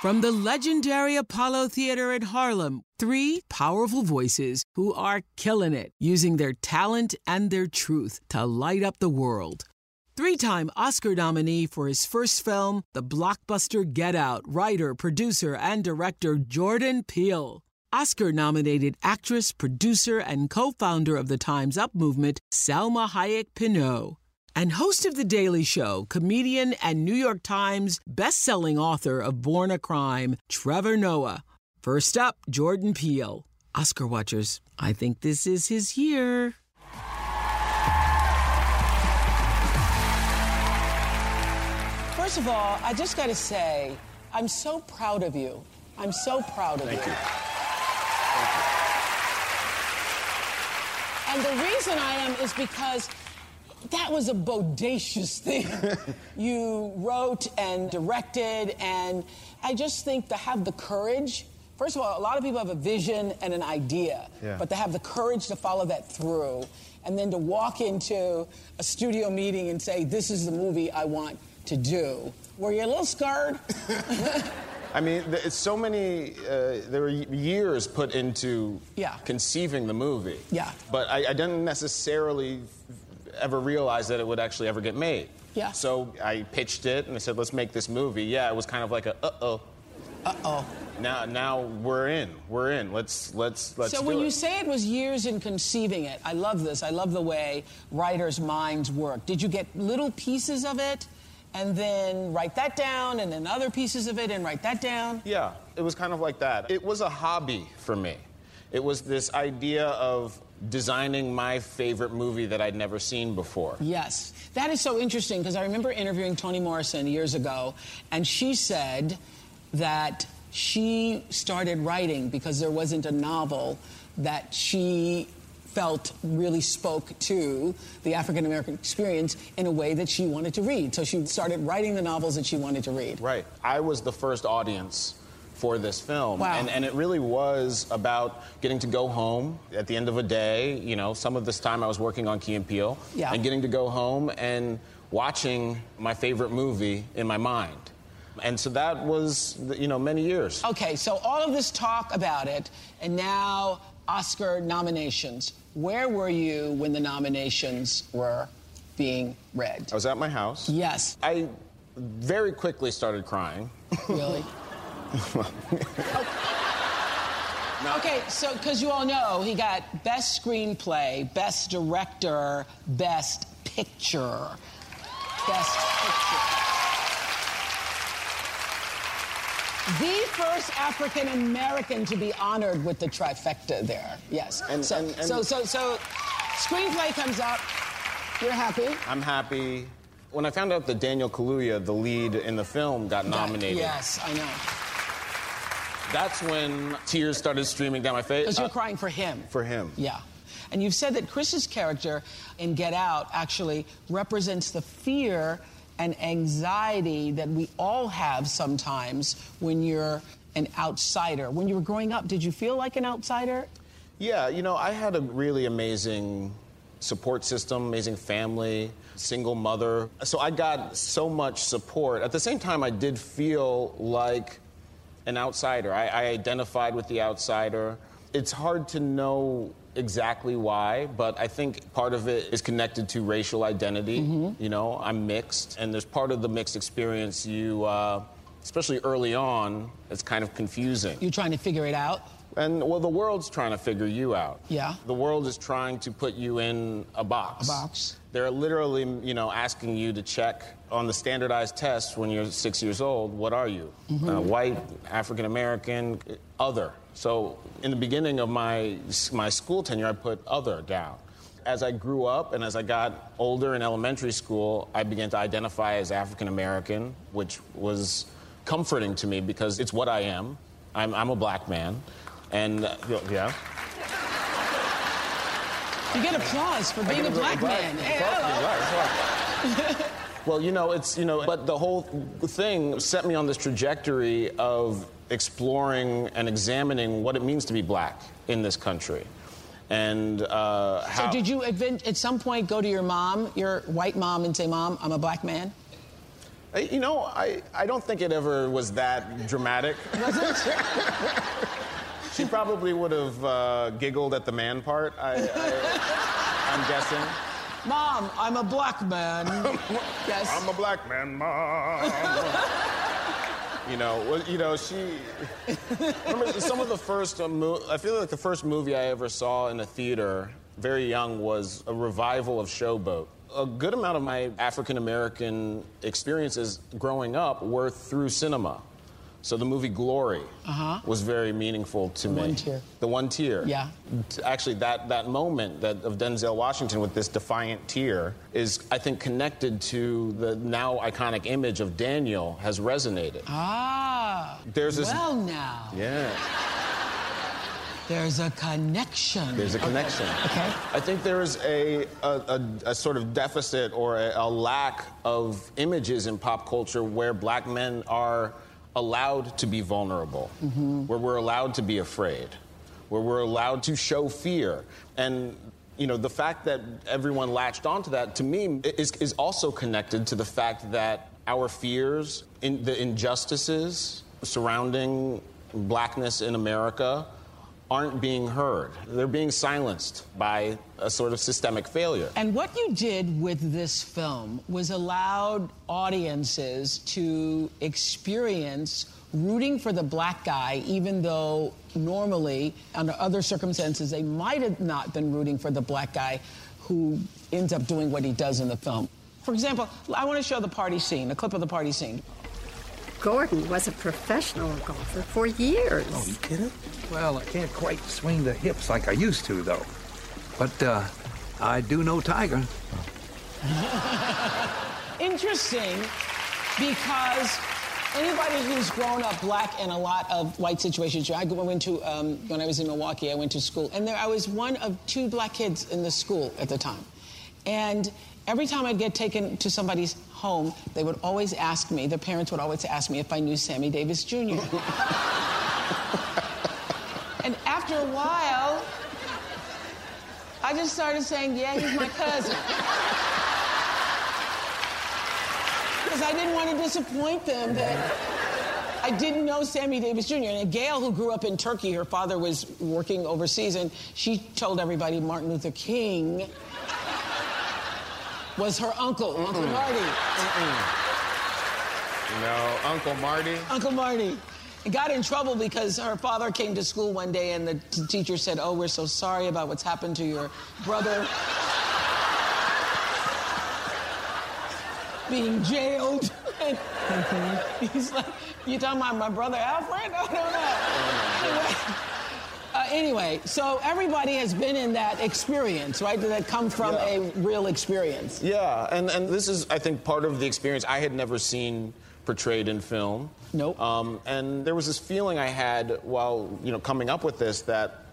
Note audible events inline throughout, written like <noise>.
From the legendary Apollo Theater in Harlem, three powerful voices who are killing it, using their talent and their truth to light up the world. Three time Oscar nominee for his first film, the blockbuster Get Out, writer, producer, and director Jordan Peele. Oscar nominated actress, producer, and co founder of the Time's Up movement, Salma Hayek Pinault. And host of The Daily Show, comedian and New York Times best-selling author of Born a Crime, Trevor Noah. First up, Jordan Peele. Oscar watchers, I think this is his year. First of all, I just got to say, I'm so proud of you. I'm so proud of Thank you. And the reason I am is because that was a bodacious thing <laughs> you wrote and directed, and I just think to have the courage. First of all, a lot of people have a vision and an idea, Yeah. but to have the courage to follow that through, and then to walk into a studio meeting and say, "This is the movie I want to do." Were you a little scared? <laughs> I mean, it's so many. Uh, there were years put into Yeah. conceiving the movie. Yeah. But I, I didn't necessarily ever realize that it would actually ever get made. Yeah. So I pitched it and I said, "Let's make this movie." Yeah, it was kind of like a uh oh. Uh oh. Now, now we're in. We're in. Let's let's let's. So when it. you say it was years in conceiving it, I love this. I love the way writers' minds work. Did you get little pieces of it and then write that down and then other pieces of it and write that down? Yeah, it was kind of like that. It was a hobby for me. It was this idea of designing my favorite movie that I'd never seen before. Yes. That is so interesting because I remember interviewing Toni Morrison years ago, and she said that she started writing because there wasn't a novel that she felt really spoke to the African American experience in a way that she wanted to read. So she started writing the novels that she wanted to read. Right. I was the first audience for this film. Wow. And, and it really was about getting to go home at the end of a day. You know, some of this time I was working on Key and Peele. Yeah. And getting to go home and watching my favorite movie in my mind. And so that was, you know, many years. Okay, so all of this talk about it, and now Oscar nominations. Where were you when the nominations were being read? I was at my house. Yes, I very quickly started crying. really. <laughs> <laughs> Okay, so because you all know he got best screenplay, best director, best picture. Best picture. The first African American to be honored with the trifecta there. Yes. And- so, and- and- so, so, so, screenplay comes up. You're happy. I'm happy. When I found out that Daniel Kaluuya, the lead in the film, got nominated, Yes, I know. That's when tears started streaming down my face. Because you're Uh, crying for him. for him. Yeah. And you've said that Chris's character in Get Out actually represents the fear and anxiety that we all have sometimes when you're an outsider. When you were growing up, did you feel like an outsider? Yeah, you know, I had a really amazing support system, amazing family, single mother. So I got so much support. At the same time, I did feel like an outsider. I, I identified with the outsider. It's hard to know exactly why, but I think part of it is connected to racial identity. Mm-hmm. You know, I'm mixed, and there's part of the mixed experience you, uh, especially early on, it's kind of confusing. You're trying to figure it out? And well, the world's trying to figure you out. Yeah. The world is trying to put you in a box. A box. They're literally, you know, asking you to check on the standardized tests when you're six years old. What are you? Mm-hmm. Uh, white, African American, other. So in the beginning of my my school tenure, I put other down. As I grew up and as I got older in elementary school, I began to identify as African American, which was comforting to me because it's what I am. I'm, I'm a black man. And uh, yeah. You get applause for being a black man. Hey, hello. <laughs> Well, you know, it's, you know, but the whole thing set me on this trajectory of exploring and examining what it means to be black in this country. And uh, how. So did you at some point go to your mom, your white mom, and say, Mom, I'm a black man? You know, I, I don't think it ever was that dramatic. Was <laughs> it? <laughs> She probably would have uh, giggled at the man part, I, I, I'm guessing. Mom, I'm a black man. <laughs> yes. I'm a black man, mom. you know, well, you know, she. Remember some of the first. Uh, mo- I feel like the first movie I ever saw in a theater, very young, was a revival of Showboat. A good amount of my African American experiences growing up were through cinema. So the movie Glory was very meaningful to me. Uh-huh. one tear. The one tear. Yeah. Actually, that, that moment that, of Denzel Washington with this defiant tear is, I think, connected to the now iconic image of Daniel has resonated. ah. There's this- Well, now. Yeah, There's a connection. there's a connection. Okay. I think there is a, a, a, a sort of deficit or a, a lack of images in pop culture where black men are allowed to be vulnerable, mm-hmm. where we're allowed to be afraid, where we're allowed to show fear. And you know, the fact that everyone latched onto that to me is, is also connected to the fact that our fears, in the injustices surrounding blackness in America, aren't being heard. They're being silenced by a sort of systemic failure. And what you did with this film was allowed audiences to experience rooting for the black guy, even though normally, under other circumstances, they might have not been rooting for the black guy who ends up doing what he does in the film. For example, I want to show the party scene, a clip of the party scene. Gordon was a professional golfer for years. Oh, you kidding? Well, I can't quite swing the hips like I used to, though. But uh, I do know Tiger. <laughs> Interesting because anybody who's grown up black in a lot of white situations, I went to, um, when I was in Milwaukee, I went to school, and there I was one of two black kids in the school at the time. And every time I'd get taken to somebody's home, they would always ask me, their parents would always ask me if I knew Sammy Davis Jr. <laughs> and after a while, I just started saying, yeah, he's my cousin. <laughs> Because I didn't want to disappoint them that I didn't know Sammy Davis Jr. And Gail, who grew up in Turkey, her father was working overseas, and she told everybody Martin Luther King was her uncle, Uncle Marty. No, Uncle Marty. Uncle Marty. And got in trouble because her father came to school one day and the t- teacher said, Oh, we're so sorry about what's happened to your brother. <laughs> Being jailed. And <laughs> he's like, You talking about my brother Alfred? No, no, no. Uh, anyway, so everybody has been in that experience, right? Did that come from Yeah. a real experience. Yeah, and, and this is, I think, part of the experience I had never seen portrayed in film. Nope. Um, and there was this feeling I had while, you know, coming up with this that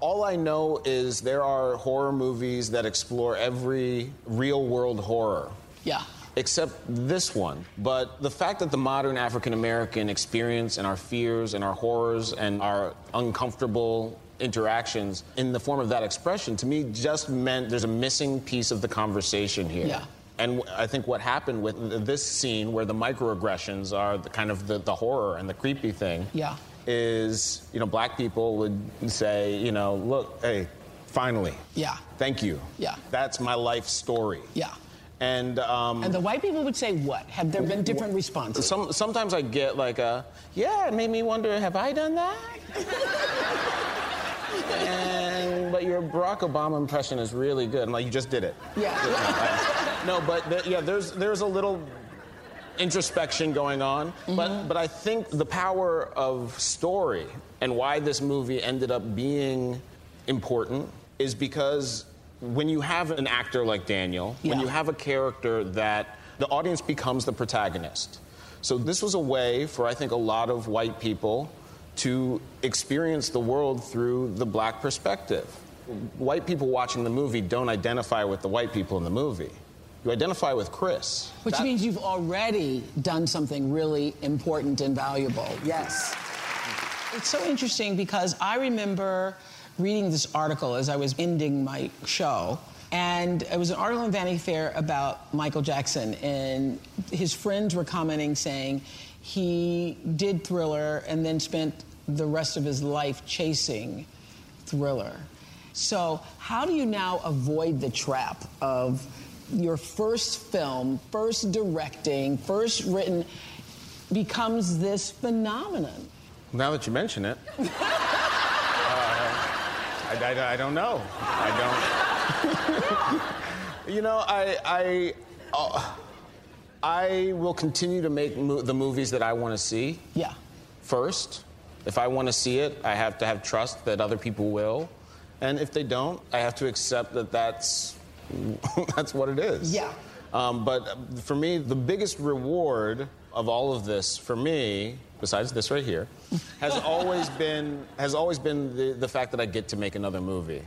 all I know is there are horror movies that explore every real world horror. Yeah. Except this one. But the fact that the modern African American experience and our fears and our horrors and our uncomfortable interactions in the form of that expression to me just meant there's a missing piece of the conversation here. Yeah. And I think what happened with this scene, where the microaggressions are the kind of the, the horror and the creepy thing, Yeah. is you know black people would say, you know, look, hey, finally, Yeah. thank you, Yeah. that's my life story, Yeah. and um, And the white people would say what? Have there been different responses? some, sometimes I get like a, yeah, it made me wonder, have I done that? <laughs> and but your Barack Obama impression is really good. I'm like, you just did it. Yeah. <laughs> No, but yeah, there's there's a little introspection going on, but mm-hmm. but I think the power of story and why this movie ended up being important is because when you have an actor like Daniel, when you have a character that the audience becomes the protagonist. So this was a way for I think a lot of white people to experience the world through the black perspective. White people watching the movie don't identify with the white people in the movie. You identify with Chris. Which That- means you've already done something really important and valuable. Yes. It's so interesting because I remember reading this article as I was ending my show. And it was an article in Vanity Fair about Michael Jackson. And his friends were commenting saying he did Thriller and then spent the rest of his life chasing Thriller. So, how do you now avoid the trap of your first film, first directing, first written, becomes this phenomenon? Now that you mention it, <laughs> uh, I, I- I don't know. I don't. <laughs> you know, I I uh, I will continue to make mo- the movies that I want to see Yeah. first. If I want to see it, I have to have trust that other people will, and if they don't, I have to accept that that's <laughs> that's what it is. Yeah. Um, but for me, the biggest reward of all of this, for me, besides this right here, has always been has always been the, the fact that I get to make another movie.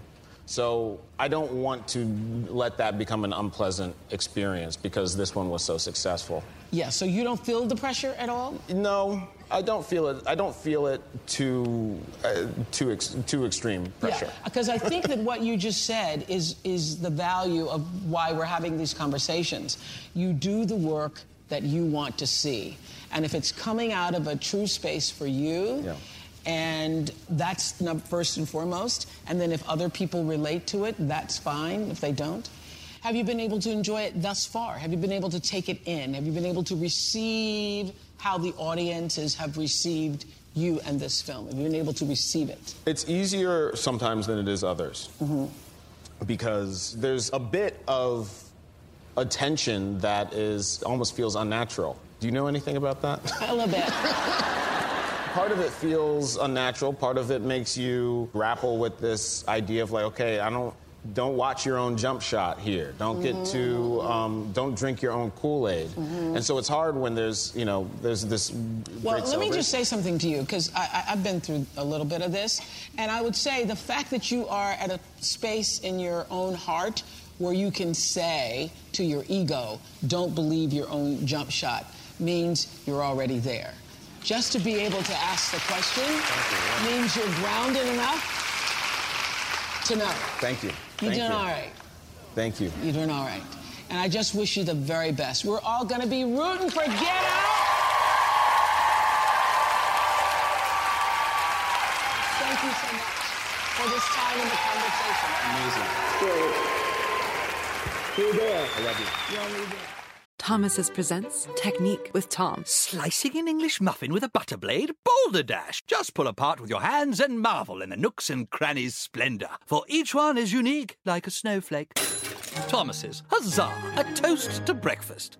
So I don't want to let that become an unpleasant experience because this one was so successful. Yeah. So you don't feel the pressure at all? No, I don't feel it. I don't feel it too uh, too ex- too extreme pressure. Yeah, because I think that what you just said is is the value of why we're having these conversations. You do the work that you want to see, and if it's coming out of a true space for you. Yeah. And that's first and foremost. And then if other people relate to it, that's fine. If they don't, have you been able to enjoy it thus far? Have you been able to take it in? Have you been able to receive how the audiences have received you and this film? Have you been able to receive it? It's easier sometimes than it is others. Mm-hmm. Because there's a bit of attention that is almost feels unnatural. Do you know anything about that? A little bit. <laughs> part of it feels unnatural. Part of it makes you grapple with this idea of like, okay, I don't don't watch your own jump shot here. Don't get too um, don't drink your own Kool Aid. And so it's hard when there's you know there's this. Well, let me just say something to you because I've been through a little bit of this, and I would say the fact that you are at a space in your own heart where you can say to your ego, "Don't believe your own jump shot," means you're already there. Just to be able to ask the question means you're grounded enough to know Thank you. you're Thank doing you. all right. Thank you. You're doing all right. And I just wish you the very best. We're all going to be rooting for Get Out. Thank you so much for this time in the conversation. Amazing. You're there. I love you. You're already there. Thomas's presents Technique with Tom. Slicing an English muffin with a butter blade? Boulder Dash! Just pull apart with your hands and marvel in the nooks and crannies' splendor, for each one is unique like a snowflake. Thomas's, huzzah! A toast to breakfast.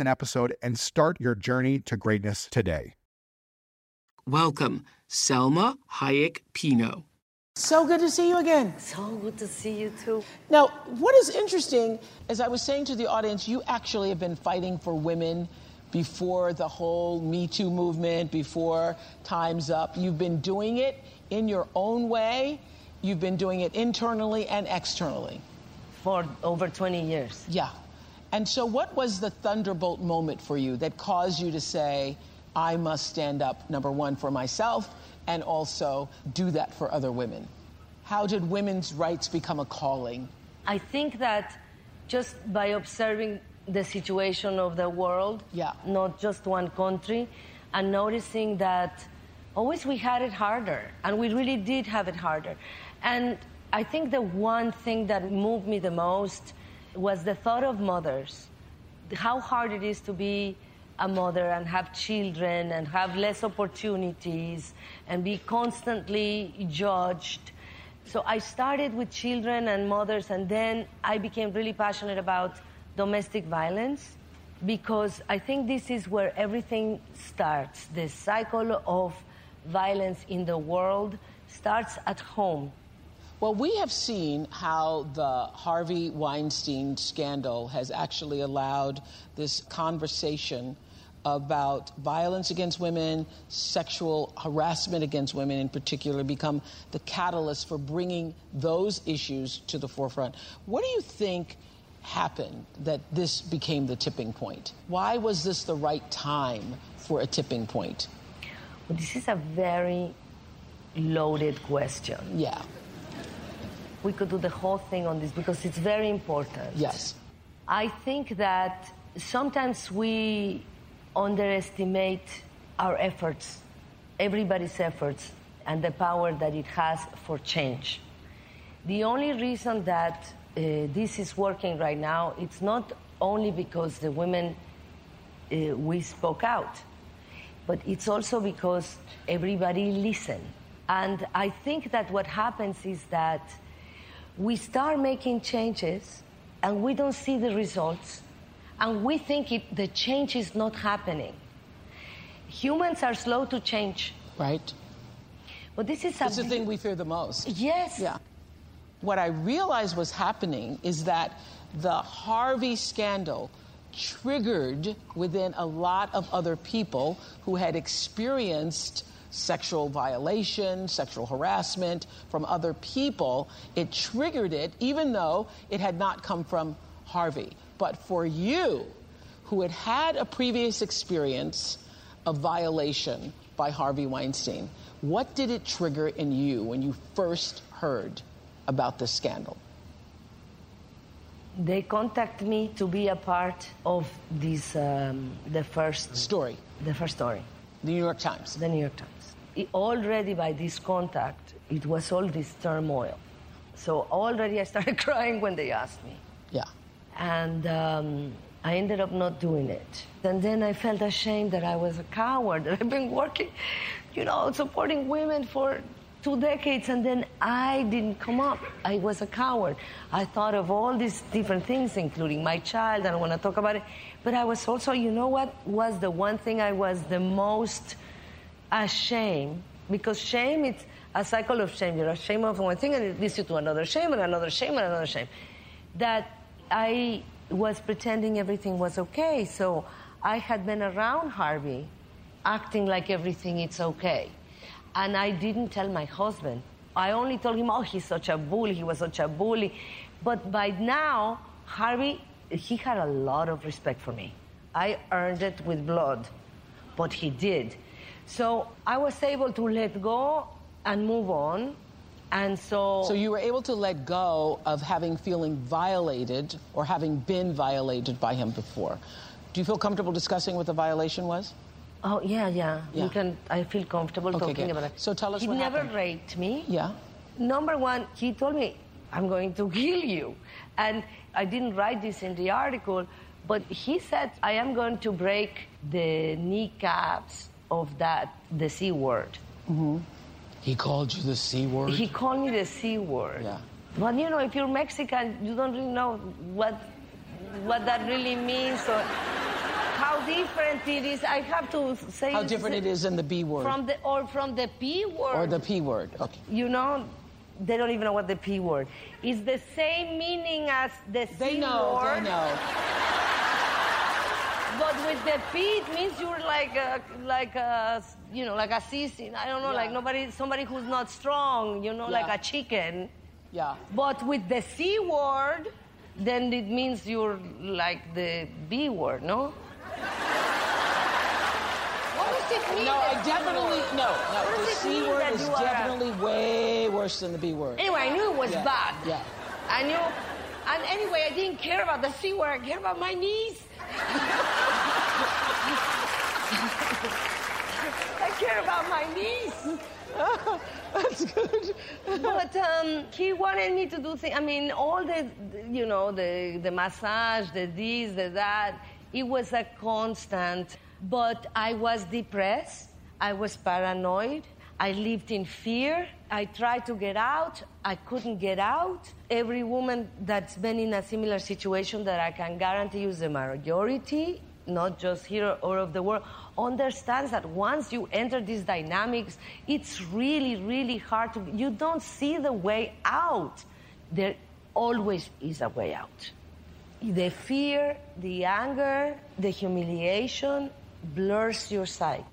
an episode and start your journey to greatness today. Welcome, Salma Hayek Pinault. So good to see you again. So good to see you too. Now, what is interesting, as I was saying to the audience, you actually have been fighting for women before the whole Me Too movement, before Time's Up. You've been doing it in your own way. You've been doing it internally and externally. For over 20 years. Yeah. And so, what was the thunderbolt moment for you that caused you to say, I must stand up, number one, for myself, and also do that for other women? How did women's rights become a calling? I think that just by observing the situation of the world, yeah. not just one country, and noticing that always we had it harder, and we really did have it harder. And I think the one thing that moved me the most was the thought of mothers, how hard it is to be a mother and have children and have less opportunities and be constantly judged. So I started with children and mothers, and then I became really passionate about domestic violence because I think this is where everything starts. The cycle of violence in the world starts at home. Well, we have seen how the Harvey Weinstein scandal has actually allowed this conversation about violence against women, sexual harassment against women in particular, become the catalyst for bringing those issues to the forefront. What do you think happened that this became the tipping point? Why was this the right time for a tipping point? Well, this is a very loaded question. Yeah. We could do the whole thing on this because it's very important. Yes. I think that sometimes we underestimate our efforts, everybody's efforts, and the power that it has for change. The only reason that uh, this is working right now, it's not only because the women uh, we spoke out, but it's also because everybody listened. And I think that what happens is that we start making changes and we don't see the results and we think it, the change is not happening. Humans are slow to change. Right. But this is It's the thing we fear the most. Yes. Yeah. What I realized was happening is that the Harvey scandal triggered within a lot of other people who had experienced sexual violation, sexual harassment from other people. It triggered it, even though it had not come from Harvey. But for you, who had had a previous experience of violation by Harvey Weinstein, what did it trigger in you when you first heard about this scandal? They contacted me to be a part of this, um, the first story. The first story. The New York Times. The New York Times. It, already by this contact, it was all this turmoil. So already I started <laughs> crying when they asked me. Yeah. And um, I ended up not doing it. And then I felt ashamed that I was a coward, that I've been working, you know, supporting women for two decades, and then I didn't come up. I was a coward. I thought of all these different things, including my child, I don't want to talk about it. But I was also, you know what was the one thing I was the most ashamed? Because shame, it's a cycle of shame. You're ashamed of one thing, and it leads you to another shame, and another shame, and another shame. That I was pretending everything was okay. So I had been around Harvey, acting like everything is okay. And I didn't tell my husband. I only told him, oh, he's such a bully, he was such a bully. But by now, Harvey, he had a lot of respect for me. I earned it with blood, but he did. So I was able to let go and move on. And so. So you were able to let go of having feeling violated or having been violated by him before. Do you feel comfortable discussing what the violation was? Oh yeah, yeah. Yeah. You can. I feel comfortable Okay, talking good. about it. So tell us He never happened. raped me. Yeah. Number one, he told me, "I'm going to <laughs> kill you," and I didn't write this in the article, but he said, "I am going to break the kneecaps of that the c word." Mm-hmm. He called you the C word? He called me the c word. Yeah. But you know, if you're Mexican, you don't really know what what that really means or how different it is. I have to say How different it is than the B word. from the or from the P word. or the P word. Okay. you know, they don't even know what the P word. It's the same meaning as the C They know, word. they know. But with the P, it means you're like a, like a, you know, like a sissy. I don't know, Yeah. like nobody, somebody who's not strong. You know, like a chicken. Yeah. But with the C word, then it means you're like the B word, no? What does it mean? No, I definitely word? no, What no. The C word is definitely way worse than the B word. Anyway, I knew it was Yeah, bad. yeah. I knew. And anyway, I didn't care about the C word. I cared about my knees. I care about my knees. <laughs> That's good. But um, he wanted me to do things. I mean, all the, you know, the, the massage, the this, the that. It was a constant. But I was depressed. I was paranoid. I lived in fear. I tried to get out. I couldn't get out. Every woman that's been in a similar situation that I can guarantee you is the majority, not just here or of the world, understands that once you enter these dynamics, it's really, really hard to. You don't see the way out. There always is a way out. The fear, the anger, the humiliation blurs your sight.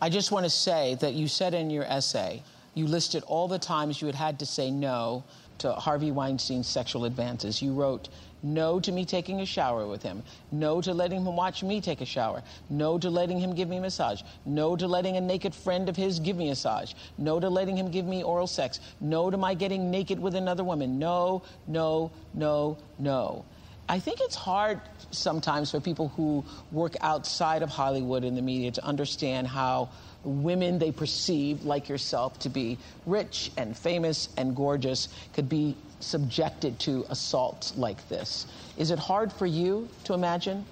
I just want to say that you said in your essay, you listed all the times you had had to say no to Harvey Weinstein's sexual advances. You wrote, no to me taking a shower with him, no to letting him watch me take a shower, no to letting him give me a massage, no to letting a naked friend of his give me a massage, no to letting him give me oral sex, no to my getting naked with another woman, no, no, no, no. I think it's hard sometimes for people who work outside of Hollywood and the media to understand how women they perceive, like yourself, to be rich and famous and gorgeous could be subjected to assaults like this. Is it hard for you to imagine?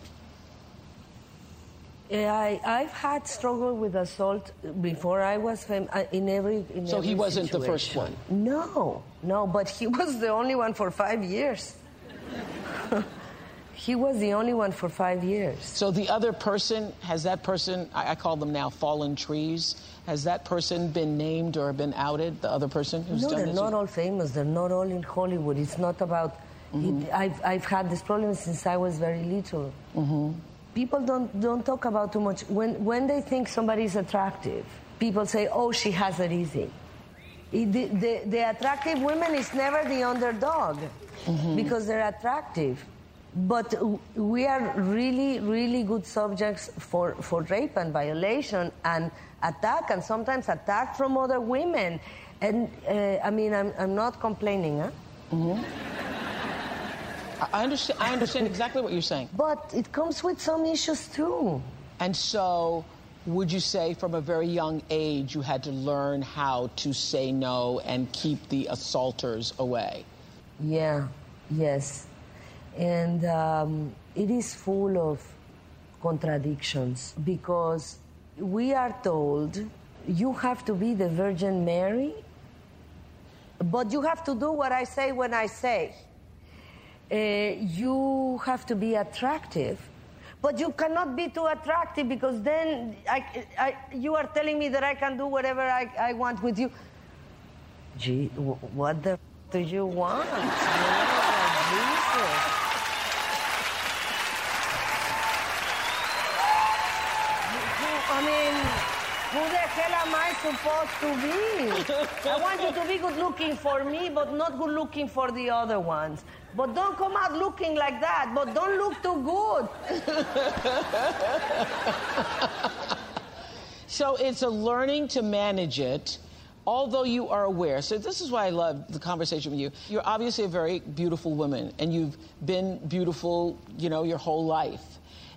Yeah, I, I've had struggle with assault before I was fam- uh, in every. In So he wasn't the first one? No, no, but he <laughs> was the only one for five years. <laughs> he was the only one for five years. So the other person, has that person, I, I call them now fallen trees, has that person been named or been outed, the other person who's no, done they're this? not all famous. They're not all in Hollywood. It's not about. Mm-hmm. It, I've, I've had this problem since I was very little. Mm-hmm. People don't, don't talk about too much. When, when they think somebody is attractive, people say, oh, she has it easy. It, the, the, the attractive woman is never the underdog Mm-hmm. because they're attractive. But we are really, really good subjects for, for rape and violation and attack, and sometimes attack from other women. And uh, I mean, I'm, I'm not complaining, huh? I understand, I understand exactly what you're saying. But it comes with some issues too. And so, would you say from a very young age you had to learn how to say no and keep the assaulters away? Yeah, yes. And um, it is full of contradictions because we are told you have to be the Virgin Mary, but you have to do what I say when I say. Uh, you have to be attractive. But you cannot be too attractive because then I, I, you are telling me that I can do whatever I, I want with you. Gee, what the do you want? I mean, who the hell am I supposed to be? I want you to be good looking for me, but not good looking for the other ones. But don't come out looking like that, but don't look too good. <laughs> So it's a learning to manage it, although you are aware. So this is why I love the conversation with you. You're obviously a very beautiful woman, and you've been beautiful, you know, your whole life.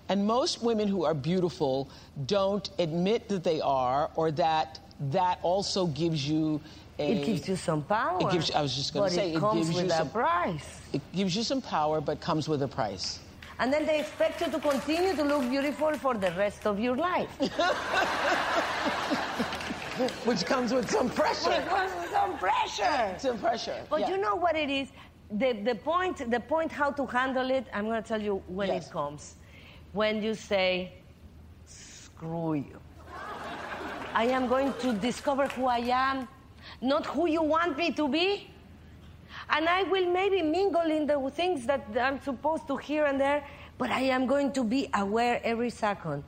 And most women who are beautiful don't admit that they are, or that that also gives you a. It gives you some power. It gives, I was just going to say it comes gives with you a some price. It gives you some power, but comes with a price. And then they expect you to continue to look beautiful for the rest of your life. <laughs> Which comes with some pressure. Which comes with some pressure. Some pressure. But yeah. you know what it is? The, the, point, the point how to handle it, I'm going to tell you when Yes. it comes. When you say, screw you. I am going to discover who I am, not who you want me to be. And I will maybe mingle in the things that I'm supposed to here and there, but I am going to be aware every second.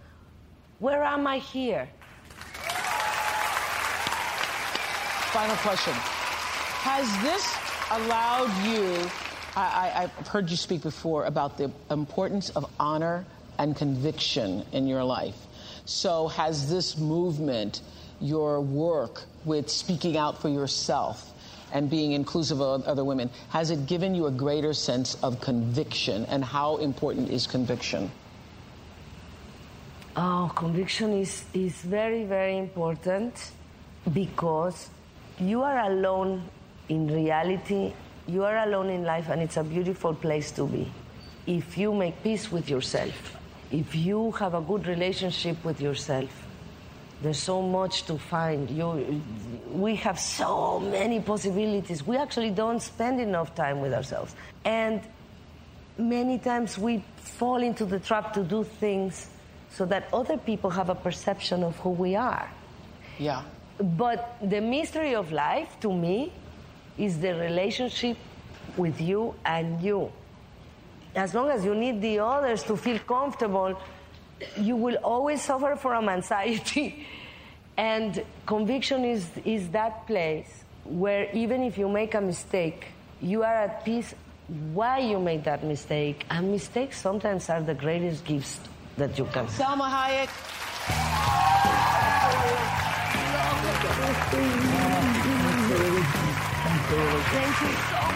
Where am I here? Final question. Has this allowed you? I, I've heard you speak before about the importance of honor and conviction in your life. So, has this movement, your work with speaking out for yourself and being inclusive of other women, has it given you a greater sense of conviction? And how important is conviction? Oh, conviction is, is very, very important because you are alone in reality, you are alone in life, and it's a beautiful place to be. If you make peace with yourself, if you have a good relationship with yourself, there's so much to find. You, we have so many possibilities. We actually don't spend enough time with ourselves. And many times we fall into the trap to do things so that other people have a perception of who we are. Yeah. But the mystery of life to me is the relationship with you and you. As long as you need the others to feel comfortable, you will always suffer from <laughs> anxiety. and conviction is, is that place where even if you make a mistake, you are at peace why you made that mistake. And mistakes sometimes are the greatest gifts that you can. Salma Hayek. Thank you so much.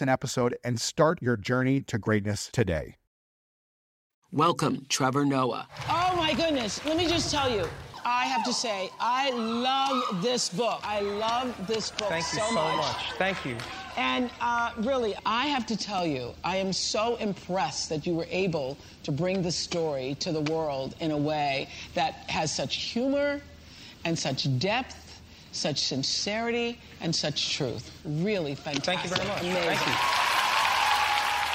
an episode and start your journey to greatness today. Welcome, Trevor Noah. Oh my goodness. Let me just tell you. I have to say, I love this book. I love this book Thank you so, so much. Thank you. And uh, really, I have to tell you, I am so impressed that you were able to bring the story to the world in a way that has such humor and such depth, such sincerity, and such truth. Really fantastic. Thank you very much. Amazing.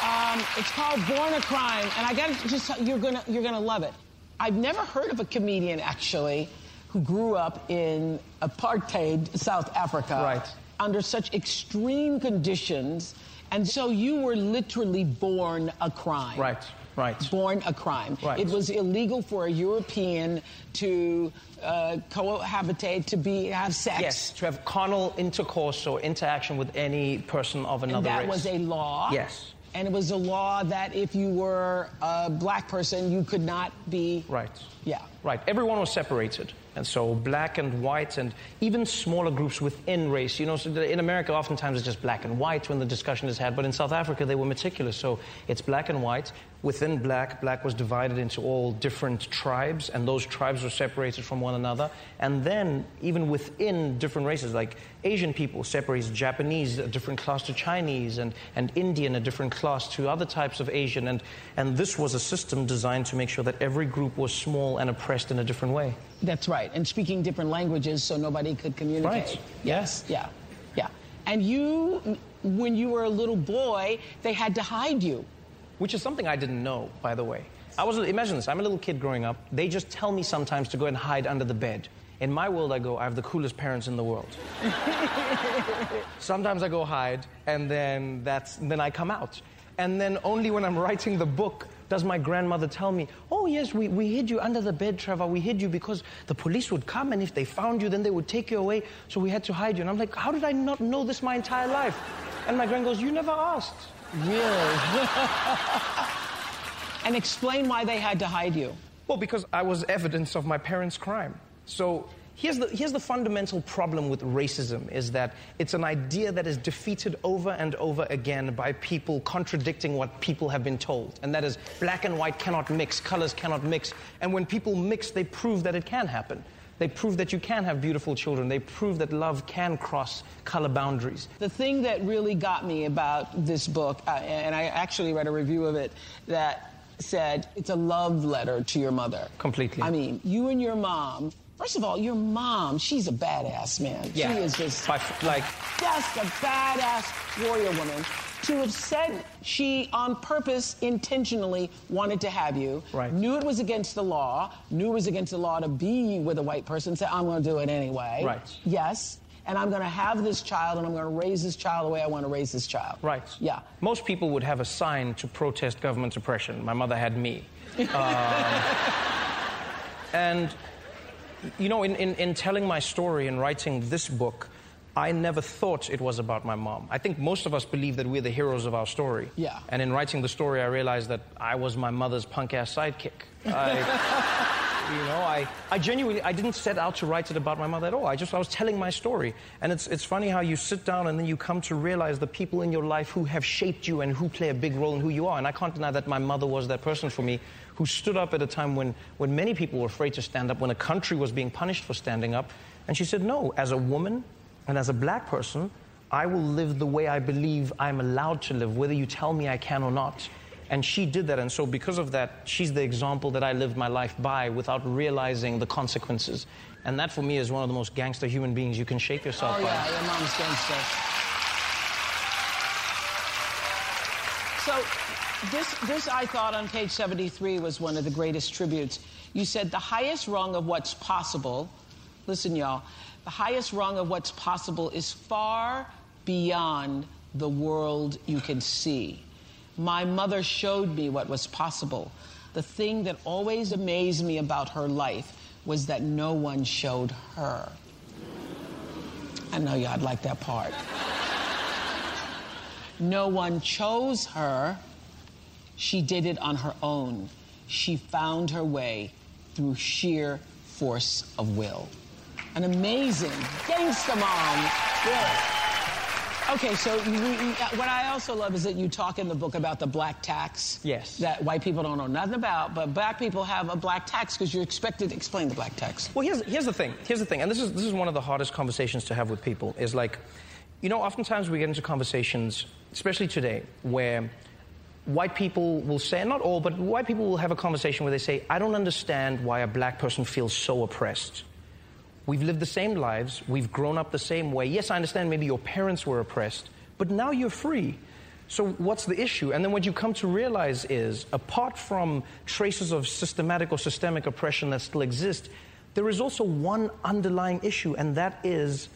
Um, it's called Born a Crime, and I got to just tell you're gonna you're gonna love it. I've never heard of a comedian actually who grew up in apartheid South Africa, Right. under such extreme conditions, and so you were literally born a crime. Right, right. Born a crime. Right. It was illegal for a European to uh, cohabitate, to be have sex. Yes, to have carnal intercourse or interaction with any person of another And that race. was a law. Yes. And it was a law that if you were a black person, you could not be. Right. Yeah. Right. Everyone was separated. And so black and white and even smaller groups within race. You know, so in America, oftentimes it's just black and white when the discussion is had. But in South Africa, they were meticulous. So it's black and white. Within black, black was divided into all different tribes, and those tribes were separated from one another. And then, even within different races, like Asian people separates Japanese, a different class to Chinese, and, and Indian, a different class to other types of Asian. And, and this was a system designed to make sure that every group was small and oppressed in a different way. That's right. And speaking different languages so nobody could communicate. Right. Yes. Yeah. Yeah. And you, when you were a little boy, they had to hide you. Which is something I didn't know, by the way. I was, imagine this, I'm a little kid growing up. They just tell me sometimes to go and hide under the bed. In my world, I go, I have the coolest parents in the world. <laughs> Sometimes I go hide, and then that's then I come out. And then only when I'm writing the book does my grandmother tell me, Oh, yes, we, we hid you under the bed, Trevor. We hid you because the police would come, and if they found you, then they would take you away. So we had to hide you. And I'm like, How did I not know this my entire life? And my grand goes, You never asked. Really? <laughs> and explain why they had to hide you. Well, because I was evidence of my parents' crime. So Here's the, here's the fundamental problem with racism is that it's an idea that is defeated over and over again by people contradicting what people have been told. And that is black and white cannot mix, colors cannot mix. And when people mix, they prove that it can happen. They prove that you can have beautiful children. They prove that love can cross color boundaries. The thing that really got me about this book, uh, and I actually read a review of it that said it's a love letter to your mother. Completely. I mean, you and your mom. First of all, your mom, she's a badass, man. Yeah. She is just By, like, just a badass warrior woman. To have said she, on purpose, intentionally wanted to have you, Right. knew it was against the law, knew it was against the law to be with a white person, said, I'm going to do it anyway. Right. Yes. And I'm going to have this child, and I'm going to raise this child the way I want to raise this child. Right. Yeah. Most people would have a sign to protest government oppression. My mother had me. <laughs> Um, and, you know, in, in, in telling my story and writing this book, I never thought it was about my mom. I think most of us believe that we're the heroes of our story. Yeah. And in writing the story, I realized that I was my mother's punk ass sidekick. <laughs> I, you know, I, I genuinely, I didn't set out to write it about my mother at all. I just, I was telling my story. And it's, it's funny how you sit down and then you come to realize the people in your life who have shaped you and who play a big role in who you are. And I can't deny that my mother was that person for me who stood up at a time when, when many people were afraid to stand up, when a country was being punished for standing up. And she said, no, as a woman and as a black person, I will live the way I believe I'm allowed to live, whether you tell me I can or not. And she did that. And so, because of that, she's the example that I lived my life by without realizing the consequences. And that, for me, is one of the most gangster human beings you can shape yourself Oh, by. yeah, your mom's gangster. So, this, this I thought on page 73 was one of the greatest tributes. You said the highest rung of what's possible, listen, y'all, the highest rung of what's possible is far beyond the world you can see. My mother showed me what was possible. The thing that always amazed me about her life was that no one showed her. I know y'all like that part. No one chose her. She did it on her own. She found her way through sheer force of will. An amazing gangsta mom, really. Okay, so you, you, uh, what I also love is that you talk in the book about the black tax. Yes. That white people don't know nothing about, but black people have a black tax because you're expected to explain the black tax. Well, here's, here's the thing. Here's the thing, and this is, this is one of the hardest conversations to have with people. Is like, you know, oftentimes we get into conversations, especially today, where white people will say, not all, but white people will have a conversation where they say, I don't understand why a black person feels so oppressed. We've lived the same lives, we've grown up the same way. Yes, I understand maybe your parents were oppressed, but now you're free. So what's the issue? And then what you come to realize is, apart from traces of systematic or systemic oppression that still exist, there is also one underlying issue, and that is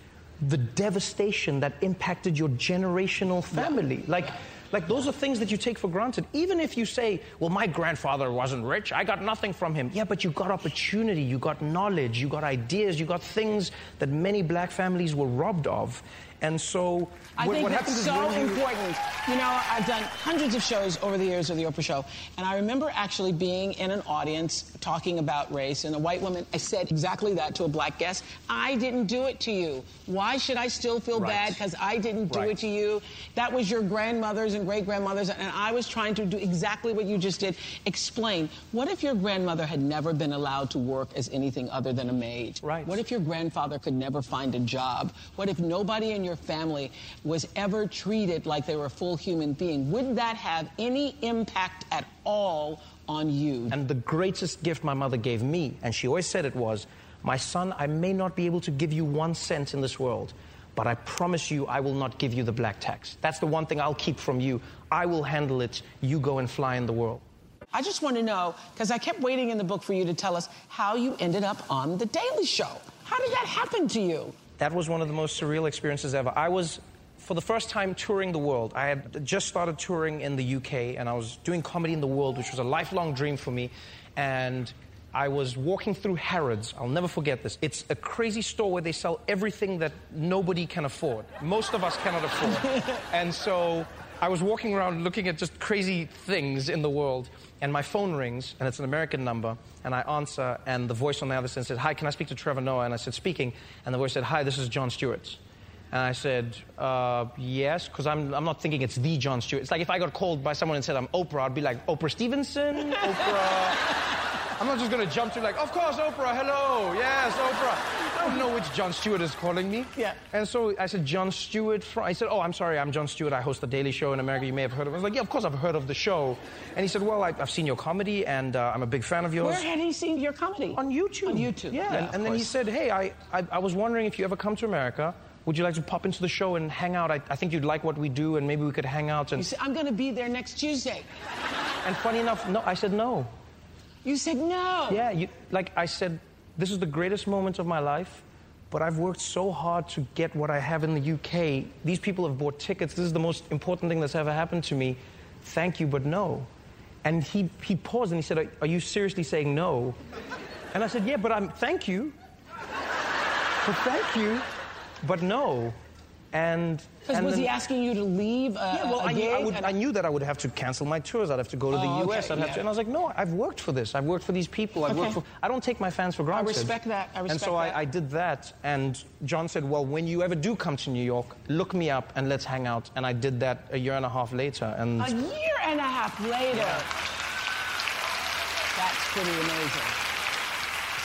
the devastation that impacted your generational family. Like, like those are things that you take for granted. Even if you say, well, my grandfather wasn't rich, I got nothing from him. Yeah, but you got opportunity, you got knowledge, you got ideas, you got things that many black families were robbed of. And so, I what, think what happens is so you- important. You know, I've done hundreds of shows over the years of the Oprah Show, and I remember actually being in an audience talking about race, and a white woman, I said exactly that to a black guest. I didn't do it to you. Why should I still feel Right. bad because I didn't do Right. it to you? That was your grandmothers and great grandmothers, and I was trying to do exactly what you just did. Explain. What if your grandmother had never been allowed to work as anything other than a maid? Right. What if your grandfather could never find a job? What if nobody in your family was ever treated like they were a full human being? Would that have any impact at all on you? And the greatest gift my mother gave me, and she always said it was, My son, I may not be able to give you one cent in this world, but I promise you I will not give you the black tax. That's the one thing I'll keep from you. I will handle it. You go and fly in the world. I just want to know, because I kept waiting in the book for you to tell us how you ended up on The Daily Show. How did that happen to you? That was one of the most surreal experiences ever. I was, for the first time, touring the world. I had just started touring in the UK, and I was doing comedy in the world, which was a lifelong dream for me. And I was walking through Harrods. I'll never forget this. It's a crazy store where they sell everything that nobody can afford. Most of us cannot afford. <laughs> and so I was walking around looking at just crazy things in the world, and my phone rings, and it's an American number, and I answer, and the voice on the other end said, Hi, can I speak to Trevor Noah? And I said, Speaking. And the voice said, Hi, this is Jon Stewart. And I said, uh, Yes, because I'm, I'm not thinking it's the Jon Stewart. It's like if I got called by someone and said I'm Oprah, I'd be like, Oprah Stevenson? Oprah. <laughs> I'm not just going to jump to like, of course, Oprah, hello, yes, Oprah. I don't know which Jon Stewart is calling me. Yeah. And so I said, Jon Stewart. From, I said, oh, I'm sorry, I'm Jon Stewart. I host the Daily Show in America. You may have heard of it. I was like, yeah, of course I've heard of the show. And he said, well, I, have seen your comedy, and uh, I'm a big fan of yours. Where had he seen your comedy? On YouTube. On YouTube. Yeah. yeah and, and then he said, hey, I, I, I was wondering if you ever come to America. Would you like to pop into the show and hang out? I, I think you'd like what we do, and maybe we could hang out. And you said, I'm going to be there next Tuesday. And funny enough, no, I said no. You said no. Yeah, you, like I said, this is the greatest moment of my life, but I've worked so hard to get what I have in the UK. These people have bought tickets. This is the most important thing that's ever happened to me. Thank you, but no. And he, he paused and he said, are, are you seriously saying no? And I said, Yeah, but I'm thank you. but thank you, but no. And, and was then, he asking you to leave? A, yeah, well, I, knew, I, would. I, knew, that I would have to cancel my tours. I'd have to go to the oh, U.S. Okay, I'd have yeah. to, and I was like, no, I've worked for this. I've worked for these people. I've okay. worked for. I don't take my fans for granted. I respect that. I respect and so that. I, I did that. And Jon said, well, when you ever do come to New York, look me up and let's hang out. And I did that a year and a half later. And a year and a half later. Yeah. That's pretty amazing.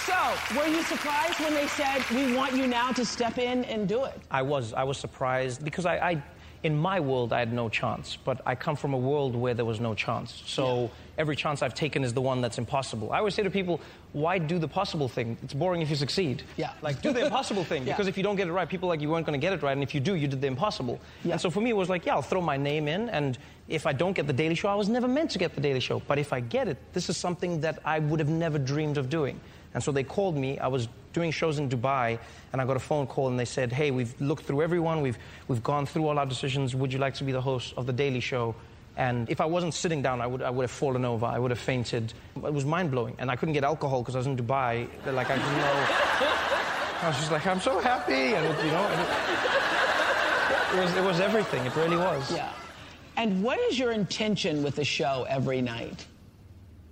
So, were you surprised when they said, we want you now to step in and do it? I was. I was surprised because I, I in my world, I had no chance. But I come from a world where there was no chance. So yeah. every chance I've taken is the one that's impossible. I always say to people, why do the possible thing? It's boring if you succeed. Yeah. Like, do the <laughs> impossible thing. Yeah. Because if you don't get it right, people like you weren't going to get it right. And if you do, you did the impossible. Yeah. And so for me, it was like, yeah, I'll throw my name in. And if I don't get the Daily Show, I was never meant to get the Daily Show. But if I get it, this is something that I would have never dreamed of doing. And so they called me. I was doing shows in Dubai, and I got a phone call, and they said, "Hey, we've looked through everyone. We've we've gone through all our decisions. Would you like to be the host of the Daily Show?" And if I wasn't sitting down, I would I would have fallen over. I would have fainted. It was mind blowing, and I couldn't get alcohol because I was in Dubai. Like I didn't know. I was just like, I'm so happy, and you know, it, it was it was everything. It really was. Yeah. And what is your intention with the show every night?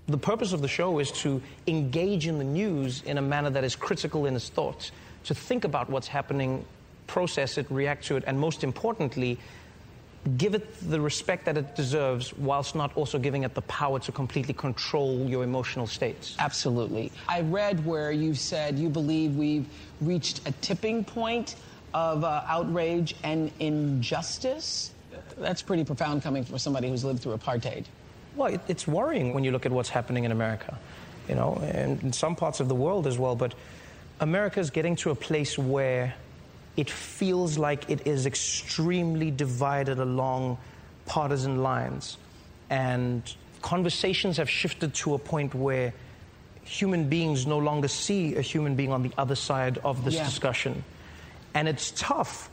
The purpose of the show is to engage in the news in a manner that is critical in its thoughts, to think about what's happening, process it, react to it, and most importantly, give it the respect that it deserves whilst not also giving it the power to completely control your emotional states. Absolutely. I read where you said you believe we've reached a tipping point of uh, outrage and injustice. That's pretty profound coming from somebody who's lived through apartheid. Well, it, it's worrying when you look at what's happening in America, you know, and in some parts of the world as well. But America is getting to a place where it feels like it is extremely divided along partisan lines. And conversations have shifted to a point where human beings no longer see a human being on the other side of this Yeah. discussion. And it's tough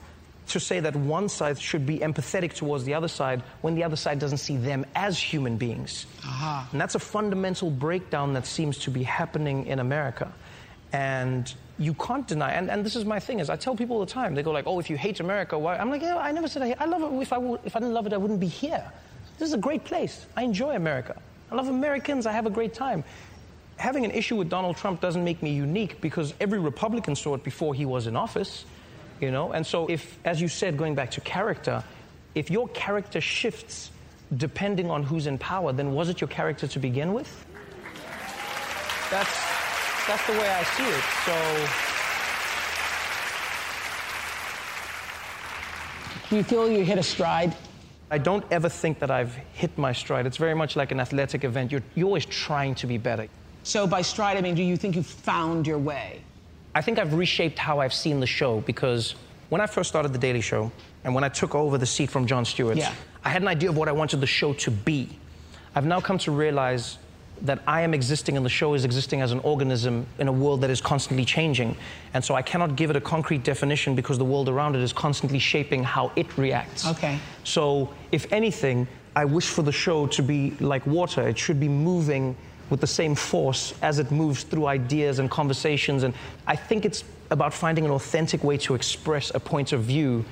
to say that one side should be empathetic towards the other side when the other side doesn't see them as human beings. Aha. And that's a fundamental breakdown that seems to be happening in America. And you can't deny, and, and this is my thing, is I tell people all the time, they go like, oh, if you hate America, why? I'm like, yeah, I never said I hate I love it. If I, if I didn't love it, I wouldn't be here. This is a great place. I enjoy America. I love Americans. I have a great time. Having an issue with Donald Trump doesn't make me unique because every Republican saw it before he was in office, you know? And so if, as you said, going back to character, if your character shifts depending on who's in power, then was it your character to begin with? That's, that's the way I see it. So Do you feel you hit a stride? I don't ever think that I've hit my stride. It's very much like an athletic event. You're, you're always trying to be better. So by stride, I mean, do you think you've found your way? I think I've reshaped how I've seen the show because when I first started The Daily Show and when I took over the seat from Jon Stewart, Yeah. I had an idea of what I wanted the show to be. I've now come to realize that I am existing and the show is existing as an organism in a world that is constantly changing. And so I cannot give it a concrete definition because the world around it is constantly shaping how it reacts. Okay. So, if anything, I wish for the show to be like water. It should be moving with the same force as it moves through ideas and conversations. And I think it's about finding an authentic way to express a point of view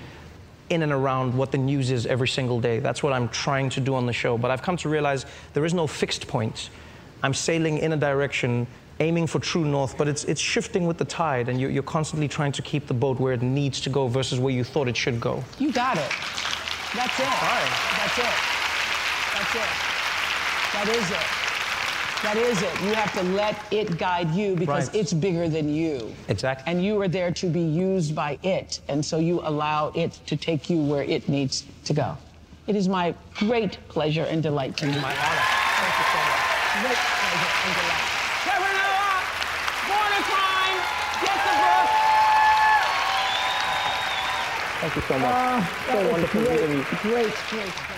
in and around what the news is every single day. That's what I'm trying to do on the show. But I've come to realize there is no fixed point. I'm sailing in a direction, aiming for true north, but it's, it's shifting with the tide, and you're, you're constantly trying to keep the boat where it needs to go versus where you thought it should go. You got it. That's it. That's it. That's it. That is it. That is it. You have to let it guide you because Right. it's bigger than you. Exactly. And you are there to be used by it. And so you allow it to take you where it needs to go. It is my great pleasure and delight to meet you. My honor. Thank you so much. Great pleasure and delight. Trevor Noah, Born a Crime, get the. Thank you so much. Oh, that so wonderful great, meeting you. Great, great, great.